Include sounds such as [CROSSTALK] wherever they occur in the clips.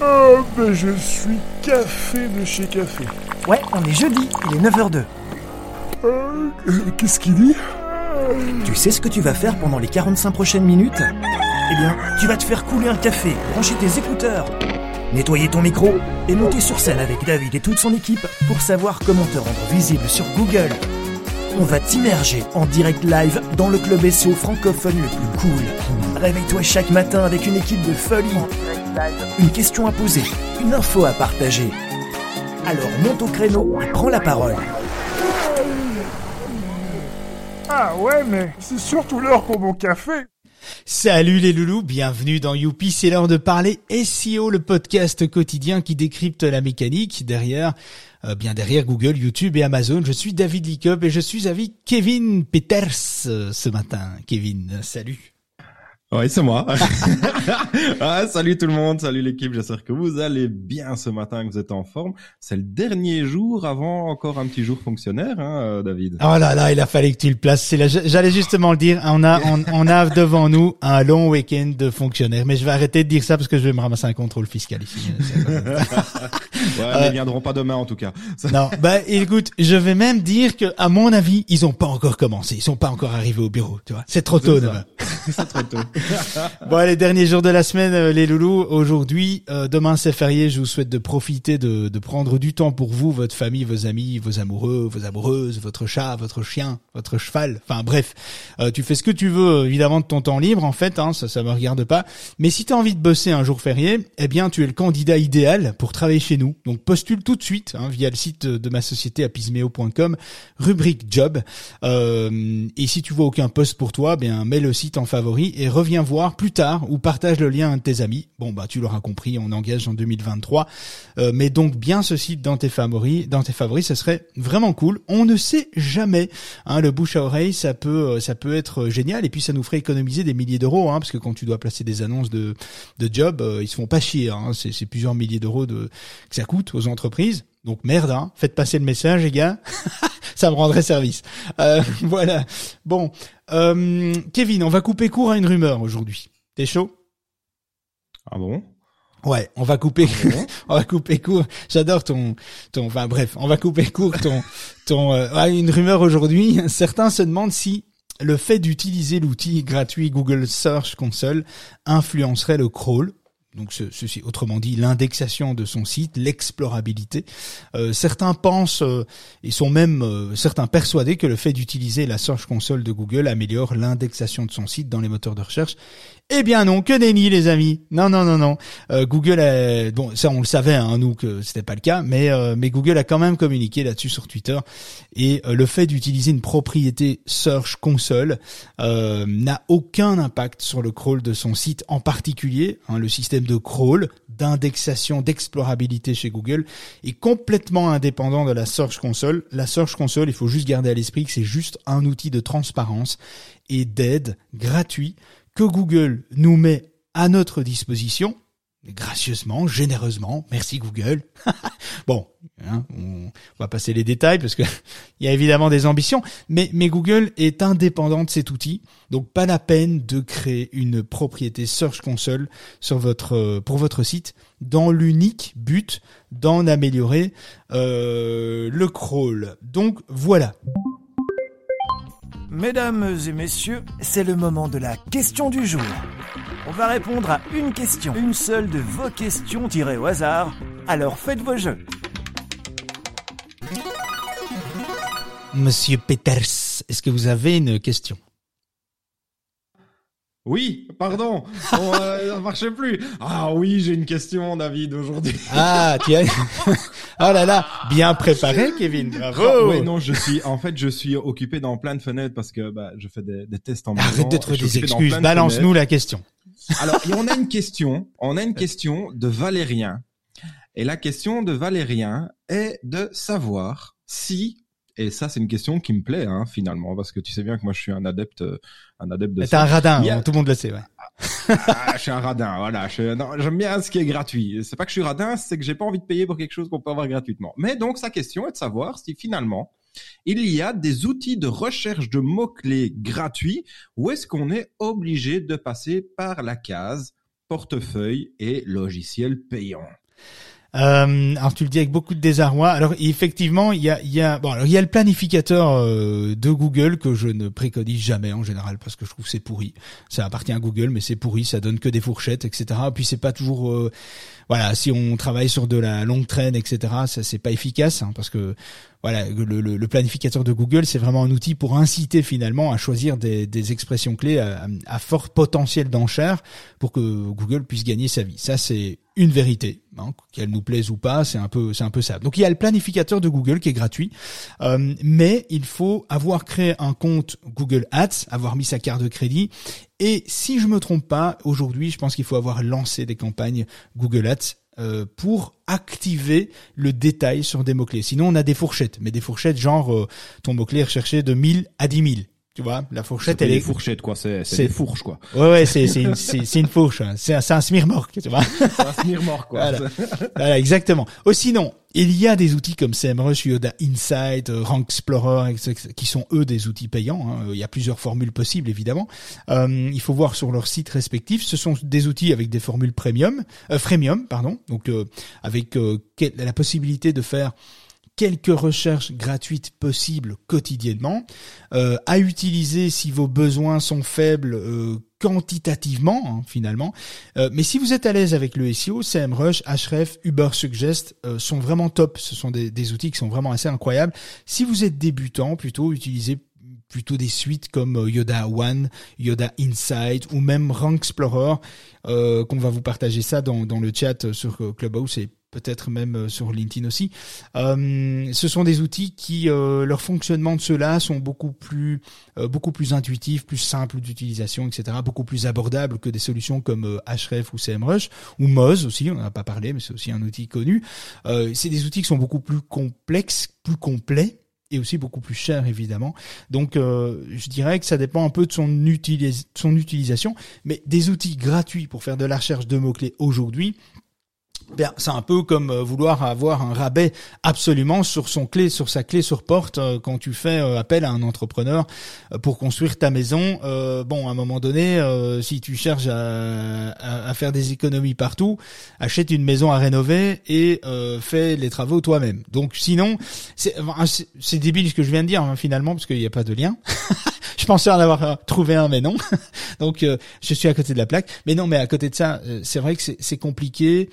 Oh, ben je suis café de chez café. Ouais, on est jeudi, il est 9h02. Euh, Qu'est-ce qu'il dit? Tu sais ce que tu vas faire pendant les 45 prochaines minutes? Eh bien, tu vas te faire couler un café, brancher tes écouteurs, nettoyer ton micro et monter sur scène avec David et toute son équipe pour savoir comment te rendre visible sur Google. On va t'immerger en direct live dans le club SEO francophone le plus cool. Réveille-toi chaque matin avec une équipe de folie. Une question à poser, une info à partager. Alors monte au créneau et prends la parole. Ah ouais, mais c'est surtout l'heure pour mon café. Salut les loulous, bienvenue dans Youpi, c'est l'heure de parler SEO, le podcast quotidien qui décrypte la mécanique derrière, euh, bien derrière Google, YouTube et Amazon. Je suis David Lickup et je suis avec Kevin Peters euh, ce matin. Kevin, salut. Oui, c'est moi. [LAUGHS] ah, salut tout le monde, salut l'équipe, j'espère que vous allez bien ce matin, que vous êtes en forme. C'est le dernier jour avant encore un petit jour fonctionnaire, hein, euh, David. Oh là là, il a fallu que tu le places. J'allais justement le dire. On a, on, on a devant nous un long week-end de fonctionnaires. Mais je vais arrêter de dire ça parce que je vais me ramasser un contrôle fiscal ici. [LAUGHS] ouais, mais ils viendront pas demain en tout cas. [LAUGHS] non, bah écoute, je vais même dire que à mon avis, ils ont pas encore commencé. Ils sont pas encore arrivés au bureau. Tu vois, c'est trop tôt demain. c'est trop tôt. [LAUGHS] bon, les derniers jours de la semaine, euh, les loulous. Aujourd'hui, euh, demain c'est férié. Je vous souhaite de profiter, de, de prendre du temps pour vous, votre famille, vos amis, vos amoureux, vos amoureuses, votre chat, votre chien, votre cheval. Enfin bref, euh, tu fais ce que tu veux évidemment de ton temps libre en fait. Hein, ça, ça me regarde pas. Mais si tu as envie de bosser un jour férié, eh bien tu es le candidat idéal pour travailler chez nous. Donc postule tout de suite hein, via le site de ma société apismeo.com, rubrique job. Euh, et si tu vois aucun poste pour toi, eh bien mets le site en favori et reviens voir plus tard ou partage le lien à tes amis. Bon bah tu l'auras compris, on engage en 2023. Euh, mais donc bien ce site dans tes favoris, dans tes favoris, ça serait vraiment cool. On ne sait jamais. Hein, le bouche à oreille, ça peut, euh, ça peut être génial et puis ça nous ferait économiser des milliers d'euros, hein, parce que quand tu dois placer des annonces de de job, euh, ils se font pas chier. Hein, c'est, c'est plusieurs milliers d'euros de que ça coûte aux entreprises. Donc merde, hein, faites passer le message, les gars. [LAUGHS] ça me rendrait service. Euh, [LAUGHS] voilà. Bon, euh, Kevin, on va couper court à une rumeur aujourd'hui. T'es chaud? Ah bon? Ouais, on va couper, [LAUGHS] on va couper court. J'adore ton, ton, enfin bref, on va couper court ton, ton, euh, ah, une rumeur aujourd'hui. Certains se demandent si le fait d'utiliser l'outil gratuit Google Search Console influencerait le crawl. Donc ceci, autrement dit, l'indexation de son site, l'explorabilité. Euh, certains pensent euh, et sont même euh, certains persuadés que le fait d'utiliser la Search Console de Google améliore l'indexation de son site dans les moteurs de recherche. Eh bien non, que nenni les amis. Non non non non. Euh, Google a, bon ça on le savait hein, nous que c'était pas le cas, mais euh, mais Google a quand même communiqué là-dessus sur Twitter et euh, le fait d'utiliser une propriété Search Console n'a aucun impact sur le crawl de son site en particulier. Hein, le système de crawl, d'indexation, d'explorabilité chez Google est complètement indépendant de la Search Console. La Search Console, il faut juste garder à l'esprit que c'est juste un outil de transparence et d'aide gratuit que Google nous met à notre disposition, gracieusement, généreusement, merci Google. [LAUGHS] bon, hein, on va passer les détails parce que [LAUGHS] il y a évidemment des ambitions, mais, Google est indépendant de cet outil, donc pas la peine de créer une propriété Search Console sur votre pour votre site dans l'unique but d'en améliorer euh, le crawl. Donc voilà. Mesdames et messieurs, c'est le moment de la question du jour. On va répondre à une question, une seule de vos questions tirées au hasard. Alors faites vos jeux. Monsieur Peters, est-ce que vous avez une question? Oui, pardon, bon, euh, [LAUGHS] ça marchait plus. Ah oui, j'ai une question, David, aujourd'hui. Ah, tiens. [LAUGHS] oh là là, bien préparé, Kevin. Bravo. Ah, oui, non, je suis, en fait, je suis occupé dans plein de fenêtres parce que bah, je fais des, des tests en maison. Arrête d'être des excuses. Balance-nous la question. Alors, et on a une question. On a une [LAUGHS] question de Valérien. Et la question de Valérien est de savoir si et ça, c'est une question qui me plaît hein, finalement, parce que tu sais bien que moi, je suis un adepte, un adepte de. T'es un radin, a... tout le monde le sait, ouais. ah, je suis un radin, voilà. J'aime bien ce qui est gratuit. C'est pas que je suis radin, c'est que j'ai pas envie de payer pour quelque chose qu'on peut avoir gratuitement. Mais donc, sa question est de savoir si finalement il y a des outils de recherche de mots-clés gratuits ou est-ce qu'on est obligé de passer par la case portefeuille et logiciels payants. Euh, alors tu le dis avec beaucoup de désarroi. Alors effectivement, il y a, il y a, bon, alors il y a le planificateur euh, de Google que je ne préconise jamais en général parce que je trouve c'est pourri. Ça appartient à Google, mais c'est pourri, ça donne que des fourchettes, etc. Puis c'est pas toujours, euh, voilà, si on travaille sur de la longue traîne, etc. Ça c'est pas efficace hein, parce que voilà, le, le, le, planificateur de Google, c'est vraiment un outil pour inciter finalement à choisir des, des expressions clés à, à, fort potentiel d'enchère pour que Google puisse gagner sa vie. Ça, c'est une vérité, hein, qu'elle nous plaise ou pas, c'est un peu, c'est un peu ça. Donc il y a le planificateur de Google qui est gratuit, euh, mais il faut avoir créé un compte Google Ads, avoir mis sa carte de crédit, et si je me trompe pas, aujourd'hui, je pense qu'il faut avoir lancé des campagnes Google Ads euh, pour activer le détail sur des mots-clés. Sinon, on a des fourchettes, mais des fourchettes genre euh, ton mot-clé recherché de 1000 à 10 000. Tu vois, la fourchette, elle est. Des fourchettes, quoi. C'est, c'est des fourches, quoi. Ouais, ouais, c'est, c'est une, c'est, une fourche. Hein. C'est un, c'est un smirmorque, tu vois. C'est un smirmorque, quoi. Voilà. voilà. exactement. Oh, sinon, il y a des outils comme SEMrush, Yoda Insight, euh, Rank Explorer, qui sont eux des outils payants. Hein. Il y a plusieurs formules possibles, évidemment. Euh, il faut voir sur leur site respectif. Ce sont des outils avec des formules premium, euh, freemium, pardon. Donc, euh, avec euh, la possibilité de faire quelques recherches gratuites possibles quotidiennement, euh, à utiliser si vos besoins sont faibles euh, quantitativement hein, finalement. Euh, mais si vous êtes à l'aise avec le SEO, SEMrush, Ahref, Uber Suggest euh, sont vraiment top. Ce sont des, des, outils qui sont vraiment assez incroyables. Si vous êtes débutant, plutôt utilisez plutôt des suites comme euh, Yoda One, Yoda Insight ou même Rank Explorer, euh, qu'on va vous partager ça dans, dans le chat sur Clubhouse et peut-être même euh, sur LinkedIn aussi. Euh, ce sont des outils qui, euh, leur fonctionnement de ceux-là sont beaucoup plus, beaucoup plus intuitifs, plus simples d'utilisation, etc., beaucoup plus abordables que des solutions comme Href ou CMrush ou Moz aussi. On n'en a pas parlé, mais c'est aussi un outil connu. C'est des outils qui sont beaucoup plus complexes, plus complets et aussi beaucoup plus chers évidemment. Donc je dirais que ça dépend un peu de son, utilis son utilisation, mais des outils gratuits pour faire de la recherche de mots-clés aujourd'hui, c'est un peu comme euh, vouloir avoir un rabais absolument sur son clé, sur sa clé sur porte euh, quand tu fais euh, appel à un entrepreneur pour construire ta maison. bon, à un moment donné, si tu cherches à, à, à, faire des économies partout, achète une maison à rénover et fais les travaux toi-même. Donc, sinon, c'est débile ce que je viens de dire hein, finalement parce qu'il n'y a pas de lien. [LAUGHS] je pensais en avoir trouvé un, mais non. [LAUGHS] Donc, je suis à côté de la plaque. Mais non, mais à côté de ça, c'est vrai que c'est compliqué.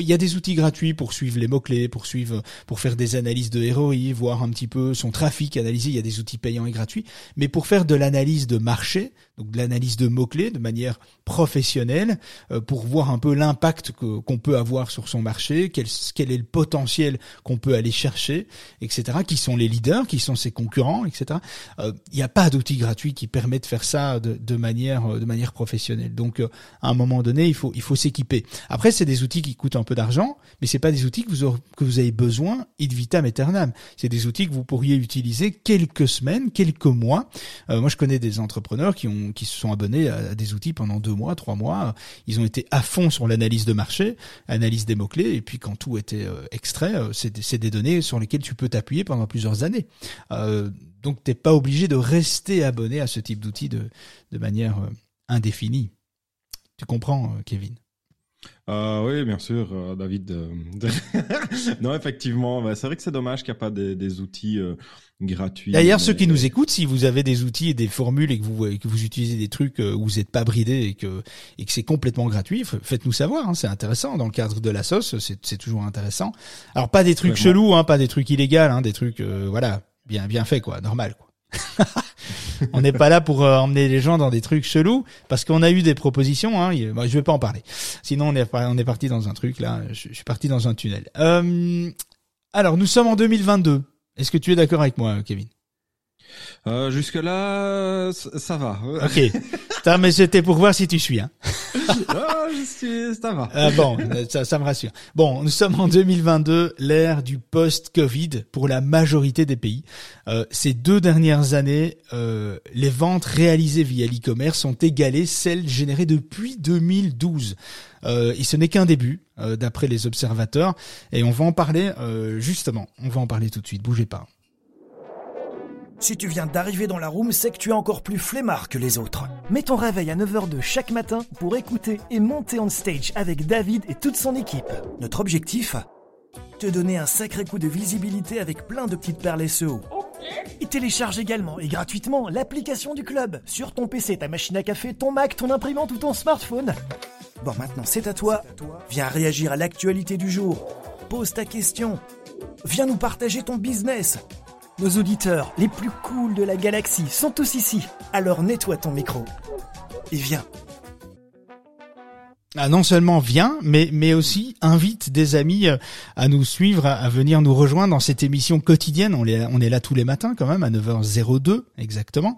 Il y a des outils gratuits pour suivre les mots-clés, pour suivre, pour faire des analyses de ROI, voir un petit peu son trafic analysé. Il y a des outils payants et gratuits. Mais pour faire de l'analyse de marché, donc de l'analyse de mots-clés de manière professionnelle, euh, pour voir un peu l'impact qu'on peut avoir sur son marché, quel, est le potentiel qu'on peut aller chercher, etc. Qui sont les leaders, qui sont ses concurrents, etc. Euh, il n'y a pas d'outils gratuits qui permettent de faire ça de, manière, de manière professionnelle. Donc, euh, à un moment donné, il faut, il faut s'équiper. Après, c'est des outils qui coûtent un peu d'argent, mais c'est pas des outils que vous, avez besoin id vitam aeternam. C'est des outils que vous pourriez utiliser quelques semaines, quelques mois. Euh, moi, je connais des entrepreneurs qui se sont abonnés à, des outils pendant deux mois, trois mois. Ils ont été à fond sur l'analyse de marché, analyse des mots clés, et puis quand tout était euh, extrait, euh, c'est des données sur lesquelles tu peux t'appuyer pendant plusieurs années. Euh, donc, t'es pas obligé de rester abonné à ce type d'outils de manière indéfinie. Tu comprends, Kevin? Euh, oui, bien sûr, euh, David. Euh, [LAUGHS] non, effectivement, bah, c'est vrai que c'est dommage qu'il n'y a pas des, des outils euh, gratuits. D'ailleurs, mais... ceux qui nous écoutent, si vous avez des outils et des formules et que vous que vous utilisez des trucs où vous n'êtes pas bridé et que et que c'est complètement gratuit, faites-nous savoir. Hein, c'est intéressant dans le cadre de la sauce, c'est toujours intéressant. Alors pas des trucs chelous, hein, pas des trucs illégaux, hein, des trucs voilà bien bien fait quoi, normal quoi. [LAUGHS] on n'est pas là pour euh, emmener les gens dans des trucs chelous parce qu'on a eu des propositions. Hein, je vais pas en parler. Sinon, on est parti dans un truc là. Je, je suis parti dans un tunnel. Euh, alors, nous sommes en 2022. Est-ce que tu es d'accord avec moi, Kevin? Euh, Jusque là, ça va. [LAUGHS] Ok. Putain, mais c'était pour voir si tu suis. Hein. [LAUGHS] ah, je suis, ça va. Ah, bon, ça, ça me rassure. Bon, nous sommes en 2022, l'ère du post-Covid pour la majorité des pays. Euh, ces deux dernières années, euh, les ventes réalisées via l'e-commerce sont égalées celles générées depuis 2012. Euh, et ce n'est qu'un début, euh, d'après les observateurs. Et on va en parler euh, justement. On va en parler tout de suite. Bougez pas. Si tu viens d'arriver dans la room, c'est que tu es encore plus flemmard que les autres. Mets ton réveil à 9h de chaque matin pour écouter et monter on stage avec David et toute son équipe. Notre objectif Te donner un sacré coup de visibilité avec plein de petites perles SEO. Et télécharge également et gratuitement l'application du club sur ton PC, ta machine à café, ton Mac, ton imprimante ou ton smartphone. Bon, maintenant c'est à toi. Viens réagir à l'actualité du jour. Pose ta question. Viens nous partager ton business. Nos auditeurs les plus cools de la galaxie sont tous ici. Alors nettoie ton micro. Et viens. Ah, non seulement vient, mais mais aussi invite des amis euh, à nous suivre, à, venir nous rejoindre dans cette émission quotidienne. On est on est là tous les matins quand même à 9h02 exactement.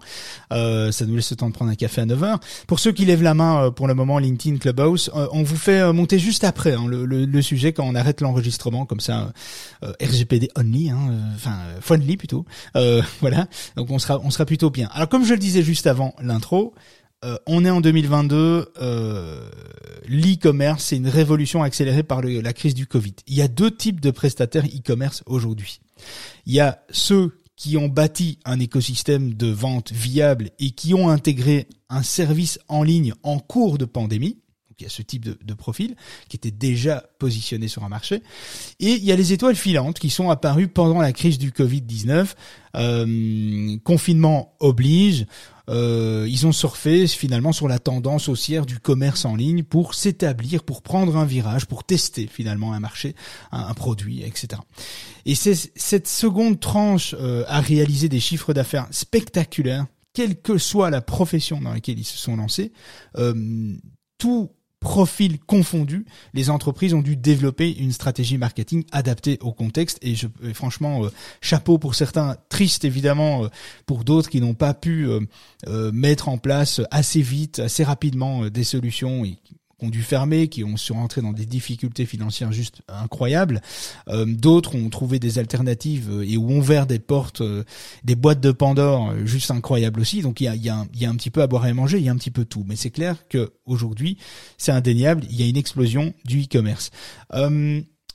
Euh, ça nous laisse le temps de prendre un café à 9h. Pour ceux qui lèvent la main euh, pour le moment, LinkedIn Clubhouse, euh, on vous fait monter juste après hein, le, le, le sujet quand on arrête l'enregistrement comme ça euh, RGPD only, hein, enfin friendly plutôt. [LAUGHS] voilà, donc on sera on sera plutôt bien. Alors comme je le disais juste avant l'intro. Euh, on est en 2022, euh, l'e-commerce, c'est une révolution accélérée par la crise du Covid. Il y a deux types de prestataires e-commerce aujourd'hui. Il y a ceux qui ont bâti un écosystème de vente viable et qui ont intégré un service en ligne en cours de pandémie. Donc il y a ce type de, de profil qui était déjà positionné sur un marché. Et il y a les étoiles filantes qui sont apparues pendant la crise du Covid-19. Euh, confinement oblige. Euh, ils ont surfé finalement sur la tendance haussière du commerce en ligne pour s'établir, pour prendre un virage, pour tester finalement un marché, un, produit, etc. Et c'est cette seconde tranche euh, a réalisé des chiffres d'affaires spectaculaires, quelle que soit la profession dans laquelle ils se sont lancés. Euh, tout profil confondu, les entreprises ont dû développer une stratégie marketing adaptée au contexte. Et, je, franchement, euh, chapeau pour certains, triste évidemment euh, pour d'autres qui n'ont pas pu euh, mettre en place assez vite, assez rapidement des solutions ont dû fermer, qui ont sont rentrés dans des difficultés financières juste incroyables. Euh, D'autres ont trouvé des alternatives euh, et ont ouvert des portes, euh, des boîtes de Pandore juste incroyables aussi. Donc il y a, y, a y a un petit peu à boire et à manger, il y a un petit peu tout. Mais c'est clair que aujourd'hui, c'est indéniable, il y a une explosion du e-commerce.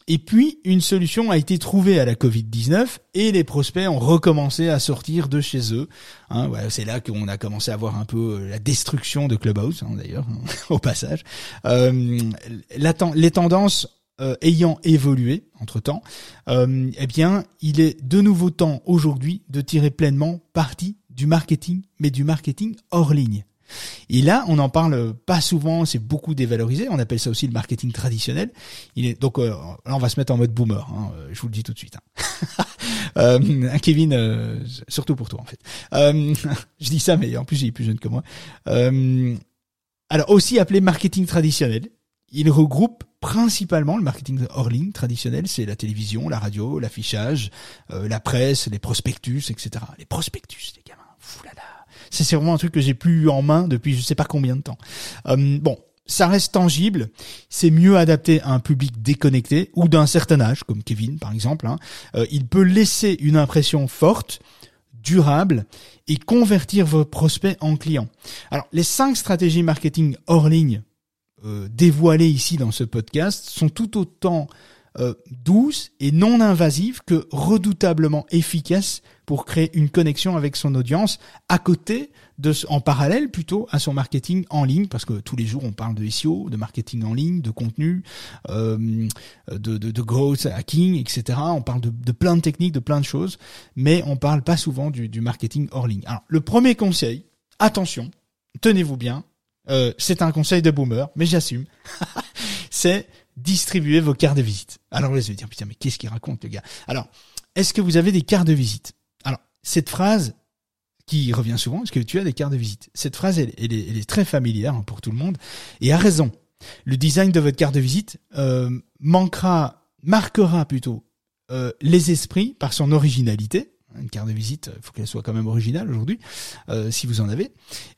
Et puis, une solution a été trouvée à la Covid-19 et les prospects ont recommencé à sortir de chez eux. Hein, c'est là qu'on a commencé à voir un peu la destruction de Clubhouse, hein, d'ailleurs, [LAUGHS] au passage. Euh, les tendances euh, ayant évolué entre temps, euh, eh bien, il est de nouveau temps aujourd'hui de tirer pleinement parti du marketing, mais du marketing hors ligne. Et là, on n'en parle pas souvent, c'est beaucoup dévalorisé. On appelle ça aussi le marketing traditionnel. Il est donc euh, là, on va se mettre en mode boomer. Hein, euh, je vous le dis tout de suite. Hein. [LAUGHS] euh, Kevin, euh, surtout pour toi en fait. Euh, [LAUGHS] je dis ça, mais en plus il est plus jeune que moi. Euh, alors aussi appelé marketing traditionnel. Il regroupe principalement le marketing hors ligne traditionnel, c'est la télévision, la radio, l'affichage, la presse, les prospectus, etc. Les prospectus, les gamins. Foulala. C'est vraiment un truc que j'ai plus eu en main depuis je sais pas combien de temps. Euh, bon, ça reste tangible, c'est mieux adapté à un public déconnecté ou d'un certain âge, comme Kevin par exemple. Hein. Euh, il peut laisser une impression forte, durable et convertir vos prospects en clients. Alors, les cinq stratégies marketing hors ligne euh, dévoilées ici dans ce podcast sont tout autant euh, douces et non invasives que redoutablement efficaces pour créer une connexion avec son audience à côté de, en parallèle plutôt à son marketing en ligne parce que tous les jours on parle de SEO, de marketing en ligne, de contenu, euh, de, de, de growth hacking, etc. On parle de, de, plein de techniques, de plein de choses, mais on parle pas souvent du, du marketing hors ligne. Alors le premier conseil, attention, tenez-vous bien, euh, c'est un conseil de boomer, mais j'assume, [LAUGHS] c'est distribuer vos cartes de visite. Alors vous allez dire putain mais qu'est-ce qu'il raconte le gars? Alors est-ce que vous avez des cartes de visite? Cette phrase qui revient souvent, est-ce que tu as des cartes de visite? Cette phrase, elle, est, elle, est, très familière pour tout le monde et a raison. Le design de votre carte de visite euh, manquera, marquera plutôt euh, les esprits par son originalité. Une carte de visite, il faut qu'elle soit quand même originale aujourd'hui, euh, si vous en avez.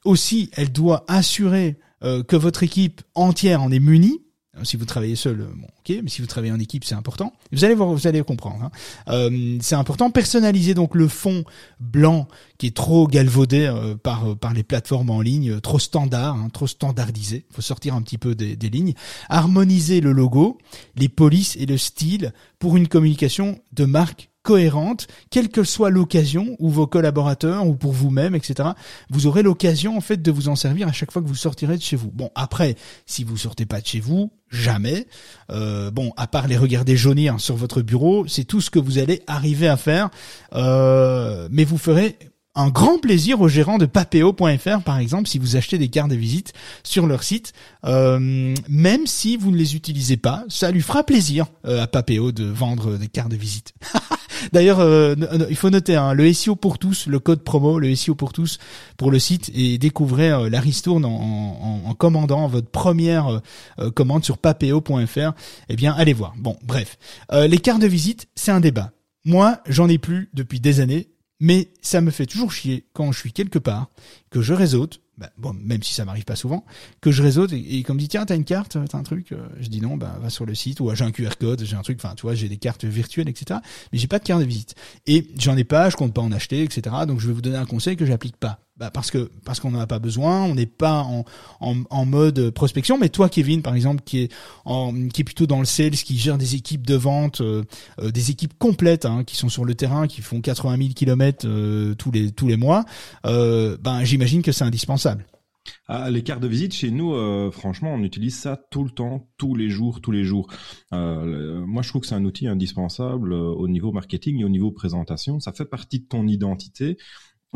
Aussi, elle doit assurer euh, que votre équipe entière en est munie si vous travaillez seul, bon, ok, mais si vous travaillez en équipe, c'est important. Vous allez voir, vous allez comprendre. Hein. Euh, c'est important. Personnaliser donc le fond blanc qui est trop galvaudé euh, par par les plateformes en ligne, euh, trop standard, hein, trop standardisé. Il faut sortir un petit peu des, des, lignes. Harmoniser le logo, les polices et le style pour une communication de marque cohérente, quelle que soit l'occasion, ou vos collaborateurs, ou pour vous-même, etc. Vous aurez l'occasion en fait de vous en servir à chaque fois que vous sortirez de chez vous. Bon, après, si vous sortez pas de chez vous, jamais. Euh, bon, à part les regarder jaunir sur votre bureau, c'est tout ce que vous allez arriver à faire. Euh, mais vous ferez un grand plaisir aux gérants de papeo.fr par exemple si vous achetez des cartes de visite sur leur site euh, même si vous ne les utilisez pas ça lui fera plaisir à Papeo de vendre des cartes de visite [LAUGHS] d'ailleurs euh, il faut noter hein, le SEO pour tous le code promo le SEO pour tous pour le site et découvrez la ristourne en, commandant votre première commande sur papeo.fr eh bien allez voir. Bon bref. Les cartes de visite c'est un débat. Moi, j'en ai plus depuis des années. Mais ça me fait toujours chier quand je suis quelque part, que je réseaute, bah, bon, même si ça m'arrive pas souvent, que je réseaute et, qu'on me dit tiens t'as une carte, t'as un truc, euh, je dis non, bah va sur le site ou j'ai un QR code, j'ai un truc, enfin tu vois j'ai des cartes virtuelles etc. Mais j'ai pas de carte de visite et j'en ai pas, je compte pas en acheter etc. Donc je vais vous donner un conseil que j'applique pas bah parce que parce qu'on n'en a pas besoin, on n'est pas en, en, en, mode prospection. Mais toi, Kevin, par exemple, qui est en, qui est plutôt dans le sales, qui gère des équipes de vente, euh, euh, des équipes complètes, hein, qui sont sur le terrain, qui font 80 000 kilomètres euh, tous les tous les mois, ben j'imagine que c'est indispensable. Ah, les cartes de visite chez nous, franchement, on utilise ça tout le temps, tous les jours, tous les jours. moi, je trouve que c'est un outil indispensable au niveau marketing et au niveau présentation. Ça fait partie de ton identité.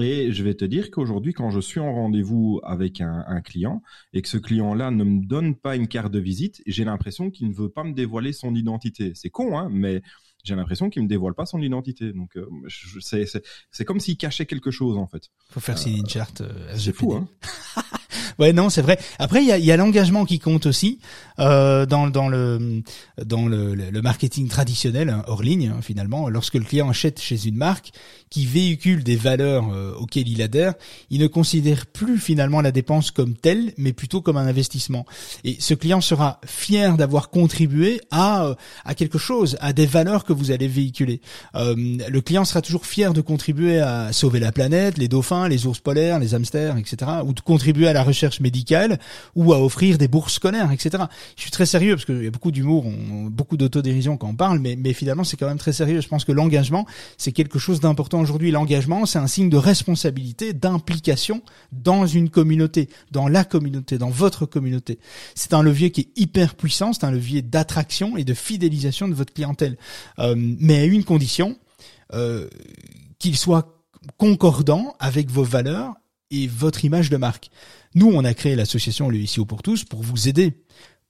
Et je vais te dire qu'aujourd'hui, quand je suis en rendez-vous avec un, client et que ce client-là ne me donne pas une carte de visite, j'ai l'impression qu'il ne veut pas me dévoiler son identité. C'est con, hein, mais j'ai l'impression qu'il me dévoile pas son identité. Donc, euh, c'est comme s'il cachait quelque chose en fait. Faut faire signer une charte. Euh, c'est fou, hein. [LAUGHS] ouais, non, c'est vrai. Après, il y a, y a l'engagement qui compte aussi euh, dans, dans le dans le, le marketing traditionnel hein, hors ligne. Hein, finalement, lorsque le client achète chez une marque qui véhicule des valeurs euh, auxquelles il adhère, il ne considère plus finalement la dépense comme telle, mais plutôt comme un investissement. Et ce client sera fier d'avoir contribué à euh, à quelque chose, à des valeurs que vous allez véhiculer. Euh, le client sera toujours fier de contribuer à sauver la planète, les dauphins, les ours polaires, les hamsters, etc., ou de contribuer à la recherche médicale ou à offrir des bourses scolaires, etc. Je suis très sérieux parce qu'il y a beaucoup d'humour, beaucoup d'autodérision quand on parle, mais, mais finalement c'est quand même très sérieux. Je pense que l'engagement, c'est quelque chose d'important aujourd'hui. L'engagement, c'est un signe de responsabilité, d'implication dans une communauté, dans la communauté, dans votre communauté. C'est un levier qui est hyper puissant, c'est un levier d'attraction et de fidélisation de votre clientèle. Euh, mais à une condition, euh, qu'il soit concordant avec vos valeurs et votre image de marque. Nous, on a créé l'association Le ICO pour tous pour vous aider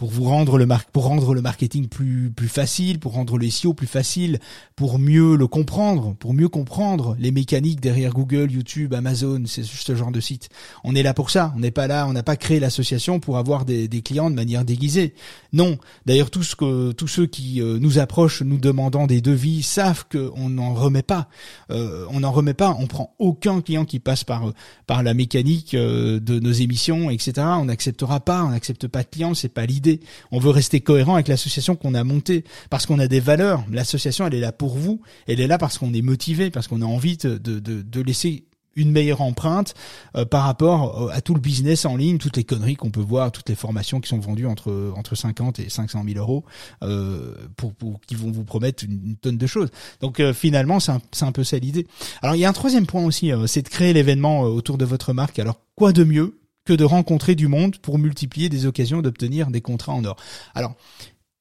pour vous rendre le mar pour rendre le marketing plus plus facile, pour rendre le SEO plus facile, pour mieux le comprendre, pour mieux comprendre les mécaniques derrière Google, YouTube, Amazon, c'est ce genre de site. On est là pour ça. On n'est pas là, on n'a pas créé l'association pour avoir des, des, clients de manière déguisée. Non. D'ailleurs, tout ce que tous ceux qui euh, nous approchent, nous demandant des devis, savent qu'on n'en remet pas. Euh, on n'en remet pas. On prend aucun client qui passe par par la mécanique euh, de nos émissions, etc. On n'acceptera pas. On n'accepte pas de clients. C'est pas l'idée on veut rester cohérent avec l'association qu'on a montée parce qu'on a des valeurs. L'association, elle est là pour vous. Elle est là parce qu'on est motivé, parce qu'on a envie de, laisser une meilleure empreinte euh, par rapport à tout le business en ligne, toutes les conneries qu'on peut voir, toutes les formations qui sont vendues entre entre 50 et 500 000 euros euh, pour, qui vont vous promettre une, tonne de choses. Donc euh, finalement, c'est un, un peu ça l'idée. Alors il y a un troisième point aussi, c'est de créer l'événement autour de votre marque. Alors quoi de mieux que de rencontrer du monde pour multiplier des occasions d'obtenir des contrats en or. Alors,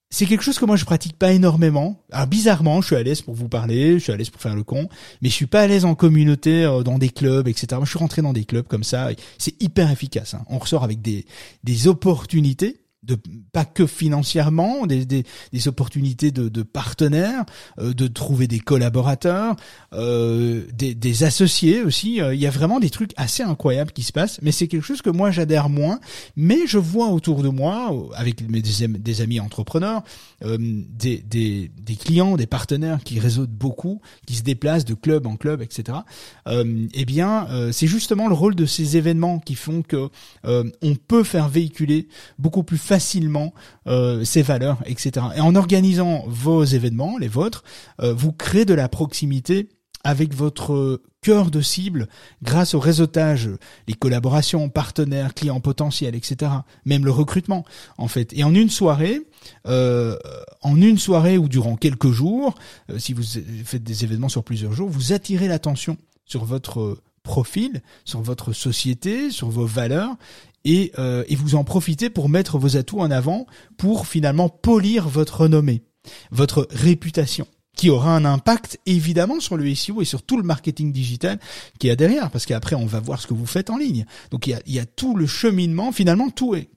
c'est quelque chose que moi je pratique pas énormément. Alors bizarrement, je suis à l'aise pour vous parler, je suis à l'aise pour faire le con, mais je suis pas à l'aise en communauté, euh, dans des clubs, etc. Moi, je suis rentré dans des clubs comme ça, c'est hyper efficace. Hein. On ressort avec des des opportunités de pas que financièrement, des, des, des opportunités de, de partenaires, euh, de trouver des collaborateurs, euh, des, des, associés aussi. Euh, il y a vraiment des trucs assez incroyables qui se passent, mais c'est quelque chose que moi j'adhère moins. Mais je vois autour de moi, avec mes, des, amis entrepreneurs, des, des, des, clients, des partenaires qui réseautent beaucoup, qui se déplacent de club en club, etc. eh bien, c'est justement le rôle de ces événements qui font que on peut faire véhiculer beaucoup plus facilement euh, ces valeurs, etc. Et en organisant vos événements, les vôtres, euh, vous créez de la proximité avec votre cœur de cible grâce au réseautage, les collaborations, partenaires, clients potentiels, etc. Même le recrutement, en fait. Et en une soirée, euh, en une soirée ou durant quelques jours, si vous faites des événements sur plusieurs jours, vous attirez l'attention sur votre profil, sur votre société, sur vos valeurs, et, euh, et vous en profitez pour mettre vos atouts en avant, pour finalement polir votre renommée, votre réputation qui aura un impact évidemment sur le SEO et sur tout le marketing digital qui est derrière, parce qu'après on va voir ce que vous faites en ligne. Donc il y a, il y a tout le cheminement, finalement tout est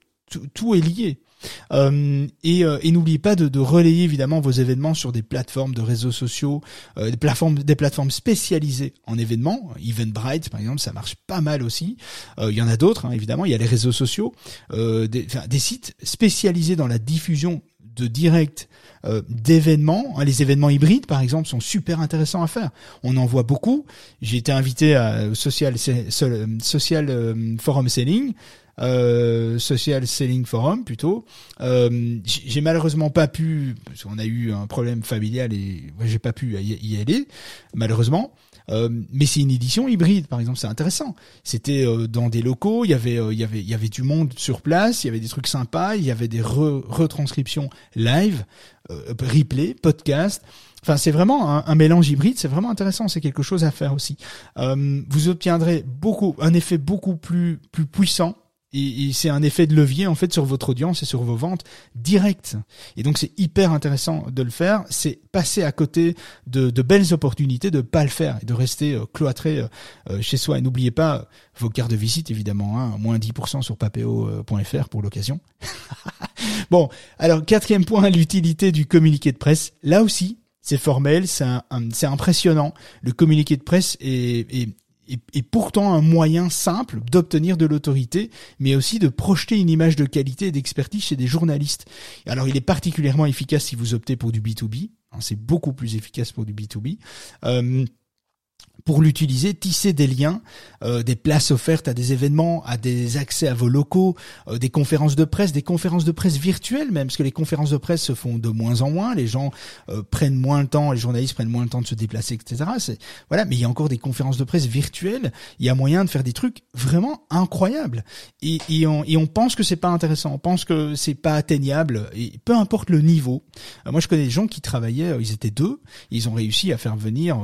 tout, est lié. Euh, et, euh, et n'oubliez pas de, de, relayer évidemment vos événements sur des plateformes de réseaux sociaux, euh, des plateformes, des plateformes spécialisées en événements. Eventbrite par exemple, ça marche pas mal aussi. Euh, il y en a d'autres hein, évidemment. Il y a les réseaux sociaux, des, des sites spécialisés dans la diffusion de direct euh, d'événements. Hein, les événements hybrides, par exemple, sont super intéressants à faire. On en voit beaucoup. J'ai été invité à Social, social euh, Forum Selling. Euh, Social Selling Forum plutôt. Euh, j'ai malheureusement pas pu, parce qu'on a eu un problème familial et j'ai pas pu y aller malheureusement. Euh, mais c'est une édition hybride, par exemple, c'est intéressant. C'était euh, dans des locaux, il y avait, euh, il y avait, il y avait du monde sur place, il y avait des trucs sympas, il y avait des retranscriptions live, replay, podcast. Enfin, c'est vraiment un, un, mélange hybride, c'est vraiment intéressant, c'est quelque chose à faire aussi. vous obtiendrez beaucoup, un effet beaucoup plus plus puissant et, c'est un effet de levier en fait sur votre audience et sur vos ventes directes. Et donc c'est hyper intéressant de le faire. C'est passer à côté de, de, belles opportunités de pas le faire et de rester euh, cloîtré euh, euh, chez soi. Et n'oubliez pas vos cartes de visite évidemment, hein, moins 10% sur papeo.fr pour l'occasion. [LAUGHS] bon, alors quatrième point, l'utilité du communiqué de presse. Là aussi, c'est formel, c'est impressionnant. Le communiqué de presse est, est, et, pourtant un moyen simple d'obtenir de l'autorité, mais aussi de projeter une image de qualité et d'expertise chez des journalistes. Alors il est particulièrement efficace si vous optez pour du B2B, hein, c'est beaucoup plus efficace pour du B2B. Euh, pour l'utiliser, tisser des liens, euh, des places offertes à des événements, à des accès à vos locaux, euh, des conférences de presse, des conférences de presse virtuelles même, parce que les conférences de presse se font de moins en moins, les gens euh, prennent moins le temps, les journalistes prennent moins le temps de se déplacer, etc. Voilà, mais il y a encore des conférences de presse virtuelles, il y a moyen de faire des trucs vraiment incroyables. Et, et, on, et on pense que c'est pas intéressant, on pense que c'est pas atteignable, et peu importe le niveau. moi je connais des gens qui travaillaient, ils étaient deux, ils ont réussi à faire venir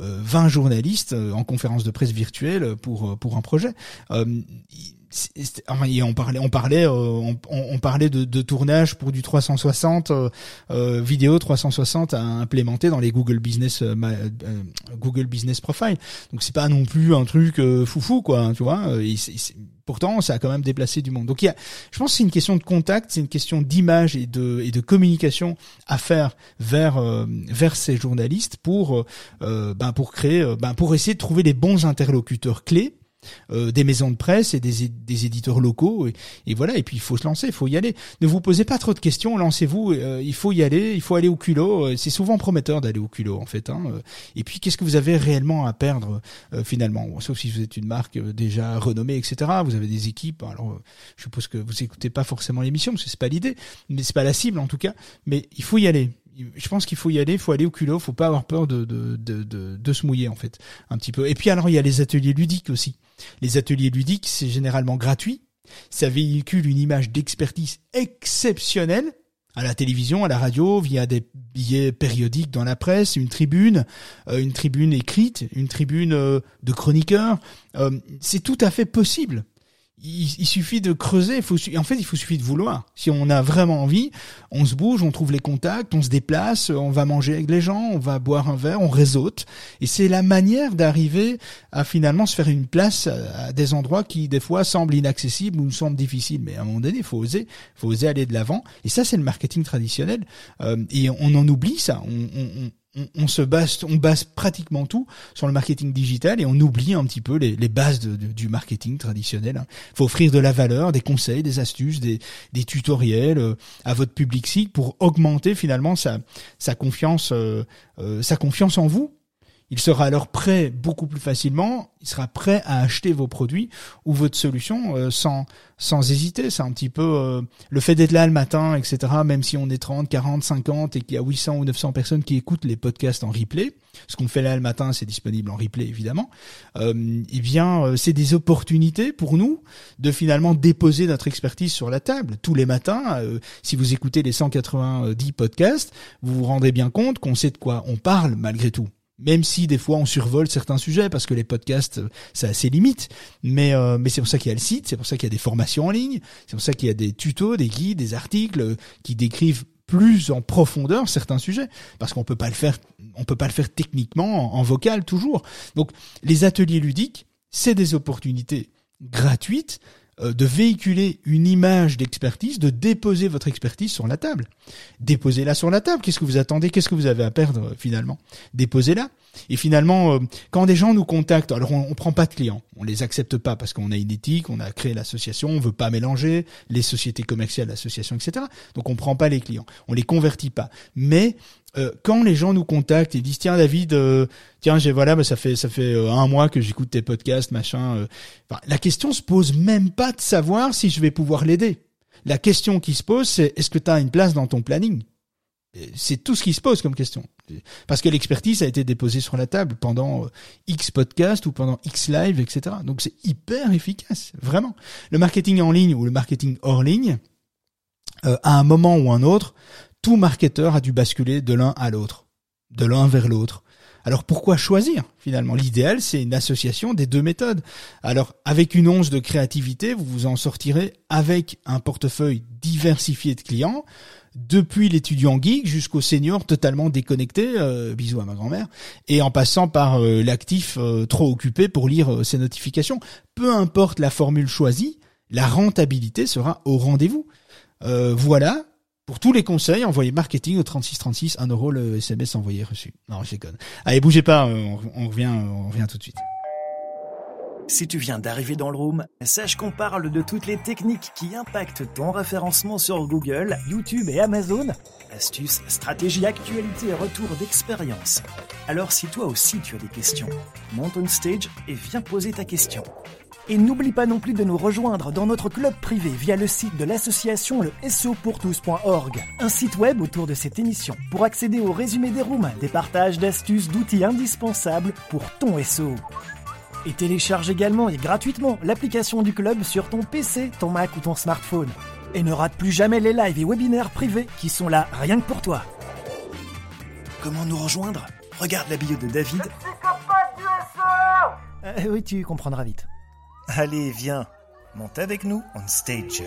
20 journalistes euh, en conférence de presse virtuelle pour euh, pour un projet. Euh, on parlait, on parlait, on, parlait de, tournage pour du 360 vidéo 360 à implémenter dans les Google Business Google Business Profile. Donc c'est pas non plus un truc foufou quoi, tu vois pourtant, ça a quand même déplacé du monde. Donc il y a, je pense que c'est une question de contact, c'est une question d'image et de, et de communication à faire vers, euh, vers ces journalistes pour, euh, euh, ben pour créer, ben pour essayer de trouver les bons interlocuteurs clés euh, des maisons de presse et des, des éditeurs locaux et, voilà et puis il faut se lancer il faut y aller. Ne vous posez pas trop de questions lancez-vous euh, il faut y aller il faut aller au culot euh, c'est souvent prometteur d'aller au culot en fait hein, et puis qu'est-ce que vous avez réellement à perdre finalement? Sauf si vous êtes une marque déjà renommée etc vous avez des équipes alors je suppose que vous écoutez pas forcément l'émission parce que c'est pas l'idée mais c'est pas la cible en tout cas mais il faut y aller je pense qu'il faut y aller, faut aller au culot, faut pas avoir peur de, de, de, de, de se mouiller en fait, un petit peu. Et puis alors il y a les ateliers ludiques aussi. Les ateliers ludiques, c'est généralement gratuit. Ça véhicule une image d'expertise exceptionnelle à la télévision, à la radio, via des billets périodiques dans la presse, une tribune, euh, une tribune écrite, une tribune euh, de chroniqueurs. Euh, c'est tout à fait possible il, suffit de creuser. Il faut, en fait, il faut suffit de vouloir. Si on a vraiment envie, on se bouge, on trouve les contacts, on se déplace, on va manger avec les gens, on va boire un verre, on réseaute. Et c'est la manière d'arriver à finalement se faire une place à des endroits qui des fois semblent inaccessibles ou nous semblent difficiles. Mais à un moment donné, il faut oser, faut oser aller de l'avant. Et ça, c'est le marketing traditionnel. Euh, et on en oublie ça. On, se base, on base pratiquement tout sur le marketing digital et on oublie un petit peu les, bases du marketing traditionnel. Il hein. faut offrir de la valeur, des conseils, des astuces, des, tutoriels euh, à votre public cible pour augmenter finalement sa, sa confiance, euh, euh, sa confiance en vous Il sera alors prêt beaucoup plus facilement, il sera prêt à acheter vos produits ou votre solution euh, sans sans hésiter. C'est un petit peu euh, le fait d'être là le matin, etc. Même si on est 30, 40, 50 et qu'il y a 800 ou 900 personnes qui écoutent les podcasts en replay, ce qu'on fait là le matin, c'est disponible en replay évidemment. Euh, eh bien, euh, c'est des opportunités pour nous de finalement déposer notre expertise sur la table tous les matins. si vous écoutez les 190 podcasts, vous vous rendez bien compte qu'on sait de quoi on parle malgré tout même si des fois on survole certains sujets parce que les podcasts ça a ses limites. Mais euh, mais c'est pour ça qu'il y a le site c'est pour ça qu'il y a des formations en ligne c'est pour ça qu'il y a des tutos des guides des articles qui décrivent plus en profondeur certains sujets. Parce qu'on peut pas le faire on peut pas le faire techniquement en vocal toujours. Donc les ateliers ludiques c'est des opportunités gratuites euh, de véhiculer une image d'expertise, de déposer votre expertise sur la table. Déposez-la sur la table. Qu'est-ce que vous attendez? Qu'est-ce que vous avez à perdre euh, finalement? Déposez-la. Et finalement, euh, quand des gens nous contactent, alors on, on prend pas de clients, on les accepte pas parce qu'on a une éthique, on a créé l'association, on veut pas mélanger les sociétés commerciales, l'association, etc. Donc on prend pas les clients, on les convertit pas. Mais euh, quand les gens nous contactent et disent tiens David euh, tiens j'ai voilà bah, ça fait ça fait euh, un mois que j'écoute tes podcasts machin la question se pose même pas de savoir si je vais pouvoir l'aider. La question qui se pose c'est est-ce que tu as une place dans ton planning? C'est tout ce qui se pose comme question. Parce que l'expertise a été déposée sur la table pendant X podcast ou pendant X live etc donc c'est hyper efficace vraiment. Le marketing en ligne ou le marketing hors ligne à un moment ou un autre tout marketeur a dû basculer de l'un à l'autre, de l'un vers l'autre. Alors pourquoi choisir finalement? L'idéal, c'est une association des deux méthodes. Alors avec une once de créativité, vous vous en sortirez avec un portefeuille diversifié de clients, depuis l'étudiant geek jusqu'au senior totalement déconnecté, euh, bisous à ma grand-mère, et en passant par euh, l'actif euh, trop occupé pour lire ses notifications. Peu importe la formule choisie, la rentabilité sera au rendez-vous. voilà, pour tous les conseils, envoyez marketing au 3636, 1 euro le SMS envoyé reçu. Non, je déconne. Allez, bougez pas, on, revient, on revient tout de suite. Si tu viens d'arriver dans le room, sache qu'on parle de toutes les techniques qui impactent ton référencement sur Google, YouTube et Amazon. Astuces, stratégies, actualités et retours d'expérience. Alors si toi aussi tu as des questions, monte on stage et viens poser ta question. Et n'oublie pas non plus de nous rejoindre dans notre club privé via le site de l'association le SOPourTous.org, un site web autour de cette émission pour accéder au résumé des rooms, des partages d'astuces, d'outils indispensables pour ton SO. Et télécharge également et gratuitement l'application du club sur ton PC, ton Mac ou ton smartphone. Et ne rate plus jamais les lives et webinaires privés qui sont là rien que pour toi. Comment nous rejoindre? Regarde la bio de David. Euh, oui, tu comprendras vite. Allez, viens, monte avec nous on stage.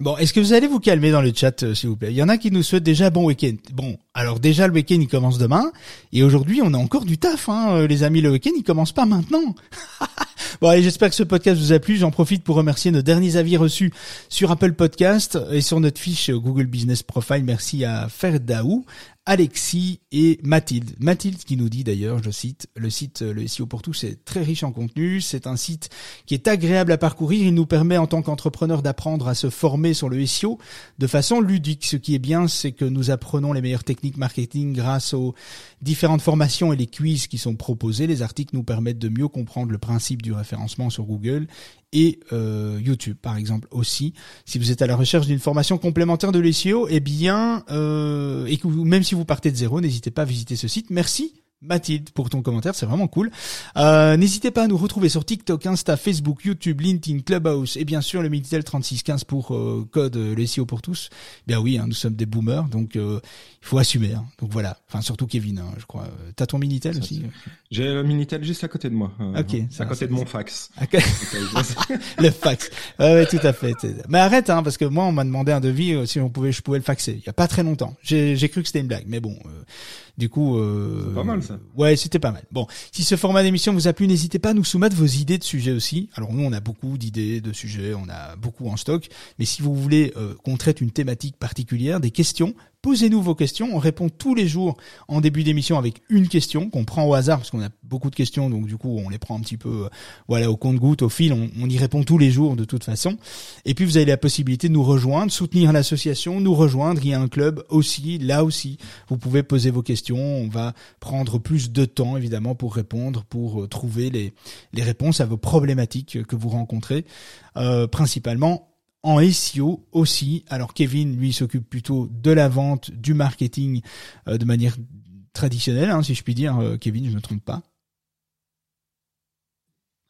Bon, est-ce que vous allez vous calmer dans le chat, euh, s'il vous plaît? Il y en a qui nous souhaitent déjà bon week-end. Bon, alors déjà le week-end il commence demain, et aujourd'hui on a encore du taf, hein, euh, les amis. Le week-end il commence pas maintenant. [LAUGHS] bon, allez, j'espère que ce podcast vous a plu. J'en profite pour remercier nos derniers avis reçus sur Apple Podcast et sur notre fiche Google Business Profile. Merci à Ferdaou, Alexis et Mathilde. Mathilde qui nous dit d'ailleurs, je cite, le site Le SEO pour tous est très riche en contenu, c'est un site qui est agréable à parcourir, il nous permet en tant qu'entrepreneur d'apprendre à se former sur le SEO de façon ludique. Ce qui est bien, c'est que nous apprenons les meilleures techniques marketing grâce aux différentes formations et les quiz qui sont proposés. Les articles nous permettent de mieux comprendre le principe du référencement sur Google et euh, YouTube par exemple aussi. Si vous êtes à la recherche d'une formation complémentaire de l'SEO, eh bien, euh, et que même si vous partez de zéro, n'hésitez pas à visiter ce site. Merci Mathilde pour ton commentaire, c'est vraiment cool. Euh, N'hésitez pas à nous retrouver sur TikTok, Insta, Facebook, YouTube, LinkedIn, Clubhouse et bien sûr le Minitel 3615 pour euh, code euh, le SEO pour tous. Bien oui, hein, nous sommes des boomers, donc euh, il faut assumer. Hein. Donc voilà, enfin surtout Kevin, hein, je crois. T'as ton Minitel aussi J'ai le Minitel juste à côté de moi. ok, à côté de mon fax. [LAUGHS] le fax. Ouais, tout à fait. Mais arrête, hein, parce que moi on m'a demandé un devis si on pouvait, je pouvais le faxer. Il y a pas très longtemps. J'ai cru que c'était une blague, mais bon. Du coup, euh, pas mal ça. Ouais, c'était pas mal. Bon, si ce format d'émission vous a plu, n'hésitez pas à nous soumettre vos idées de sujets aussi. Alors nous, on a beaucoup d'idées de sujets, on a beaucoup en stock. Mais si vous voulez euh, qu'on traite une thématique particulière, des questions, posez-nous vos questions. On répond tous les jours en début d'émission avec une question qu'on prend au hasard parce qu'on a beaucoup de questions, donc du coup on les prend un petit peu, euh, voilà, au compte-goutte, au fil. On, y répond tous les jours de toute façon. Et puis vous avez la possibilité de nous rejoindre, soutenir l'association, nous rejoindre. Il y a un club aussi, là aussi. Vous pouvez poser vos questions. On va prendre plus de temps évidemment pour répondre, pour euh, trouver les, les réponses à vos problématiques que vous rencontrez, euh, principalement en SEO aussi. Alors Kevin, lui, s'occupe plutôt de la vente, du marketing euh, de manière traditionnelle, hein, si je puis dire. Euh, Kevin, je me trompe pas.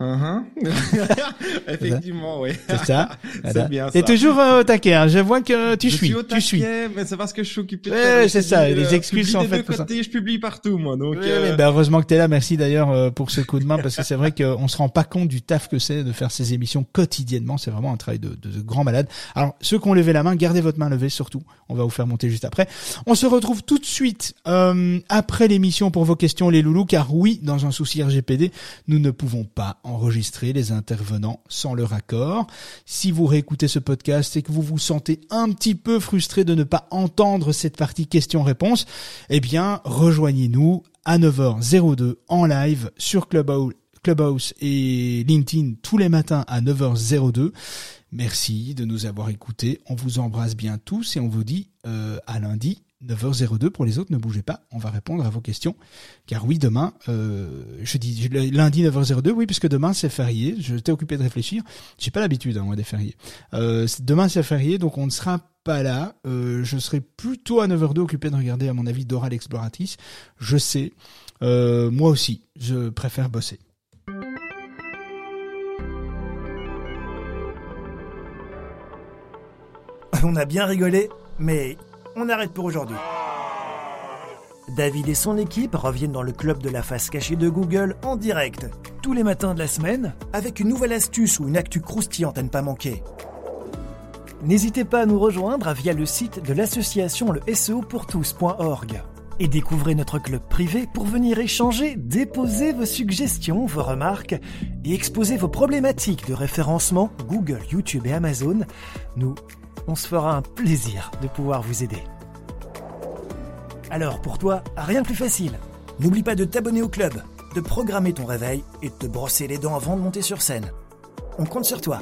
Uh-huh. [LAUGHS] Effectivement, oui. C'est ça. [LAUGHS] C'est bien T'es toujours euh, au taquet. hein. Je vois que tu je suis. suis au tu suis. taquet, mais c'est parce que je suis occupé. Ouais, c'est ça, publis, les euh, excuses sont faites deux pour ça. Je publie partout, moi. Donc, euh, oui, bah, heureusement que t'es là. Merci d'ailleurs euh, pour ce coup de main parce que c'est vrai qu'on se rend pas compte du taf que c'est de faire ces émissions quotidiennement. C'est vraiment un travail de, de, de grand malade. Alors ceux qui ont levé la main, gardez votre main levée surtout. On va vous faire monter juste après. On se retrouve tout de suite euh, après l'émission pour vos questions les loulous car oui, dans un souci RGPD, nous ne pouvons pas enregistrer les intervenants sans leur accord. Si vous réécoutez ce podcast et que vous vous sentez un petit peu frustré de ne pas entendre cette partie questions-réponses, eh bien, rejoignez-nous à 9h02 en live sur Clubhouse, et LinkedIn tous les matins à 9h02. Merci de nous avoir écoutés. On vous embrasse bien tous et on vous dit euh, à lundi 9h02 pour les autres. Ne bougez pas, on va répondre à vos questions. Car oui, demain, euh, je dis lundi 9h02, oui, puisque demain c'est férié. Je t'ai occupé de réfléchir. J'ai pas l'habitude, hein, moi, des fériés. Euh, demain c'est férié, donc on ne sera pas là. Euh, je serai plutôt à 9h02 occupé de regarder, à mon avis, Dora l'exploratrice. Je sais. Moi aussi, je préfère bosser. On a bien rigolé, mais on arrête pour aujourd'hui. David et son équipe reviennent dans le club de la face cachée de Google en direct, tous les matins de la semaine, avec une nouvelle astuce ou une actu croustillante à ne pas manquer. N'hésitez pas à nous rejoindre via le site de l'association le SEO pour et découvrez notre club privé pour venir échanger, déposer vos suggestions, vos remarques et exposer vos problématiques de référencement Google, YouTube et Amazon. Nous, on se fera un plaisir de pouvoir vous aider. Alors pour toi, rien de plus facile. N'oublie pas de t'abonner au club, de programmer ton réveil et de te brosser les dents avant de monter sur scène. On compte sur toi.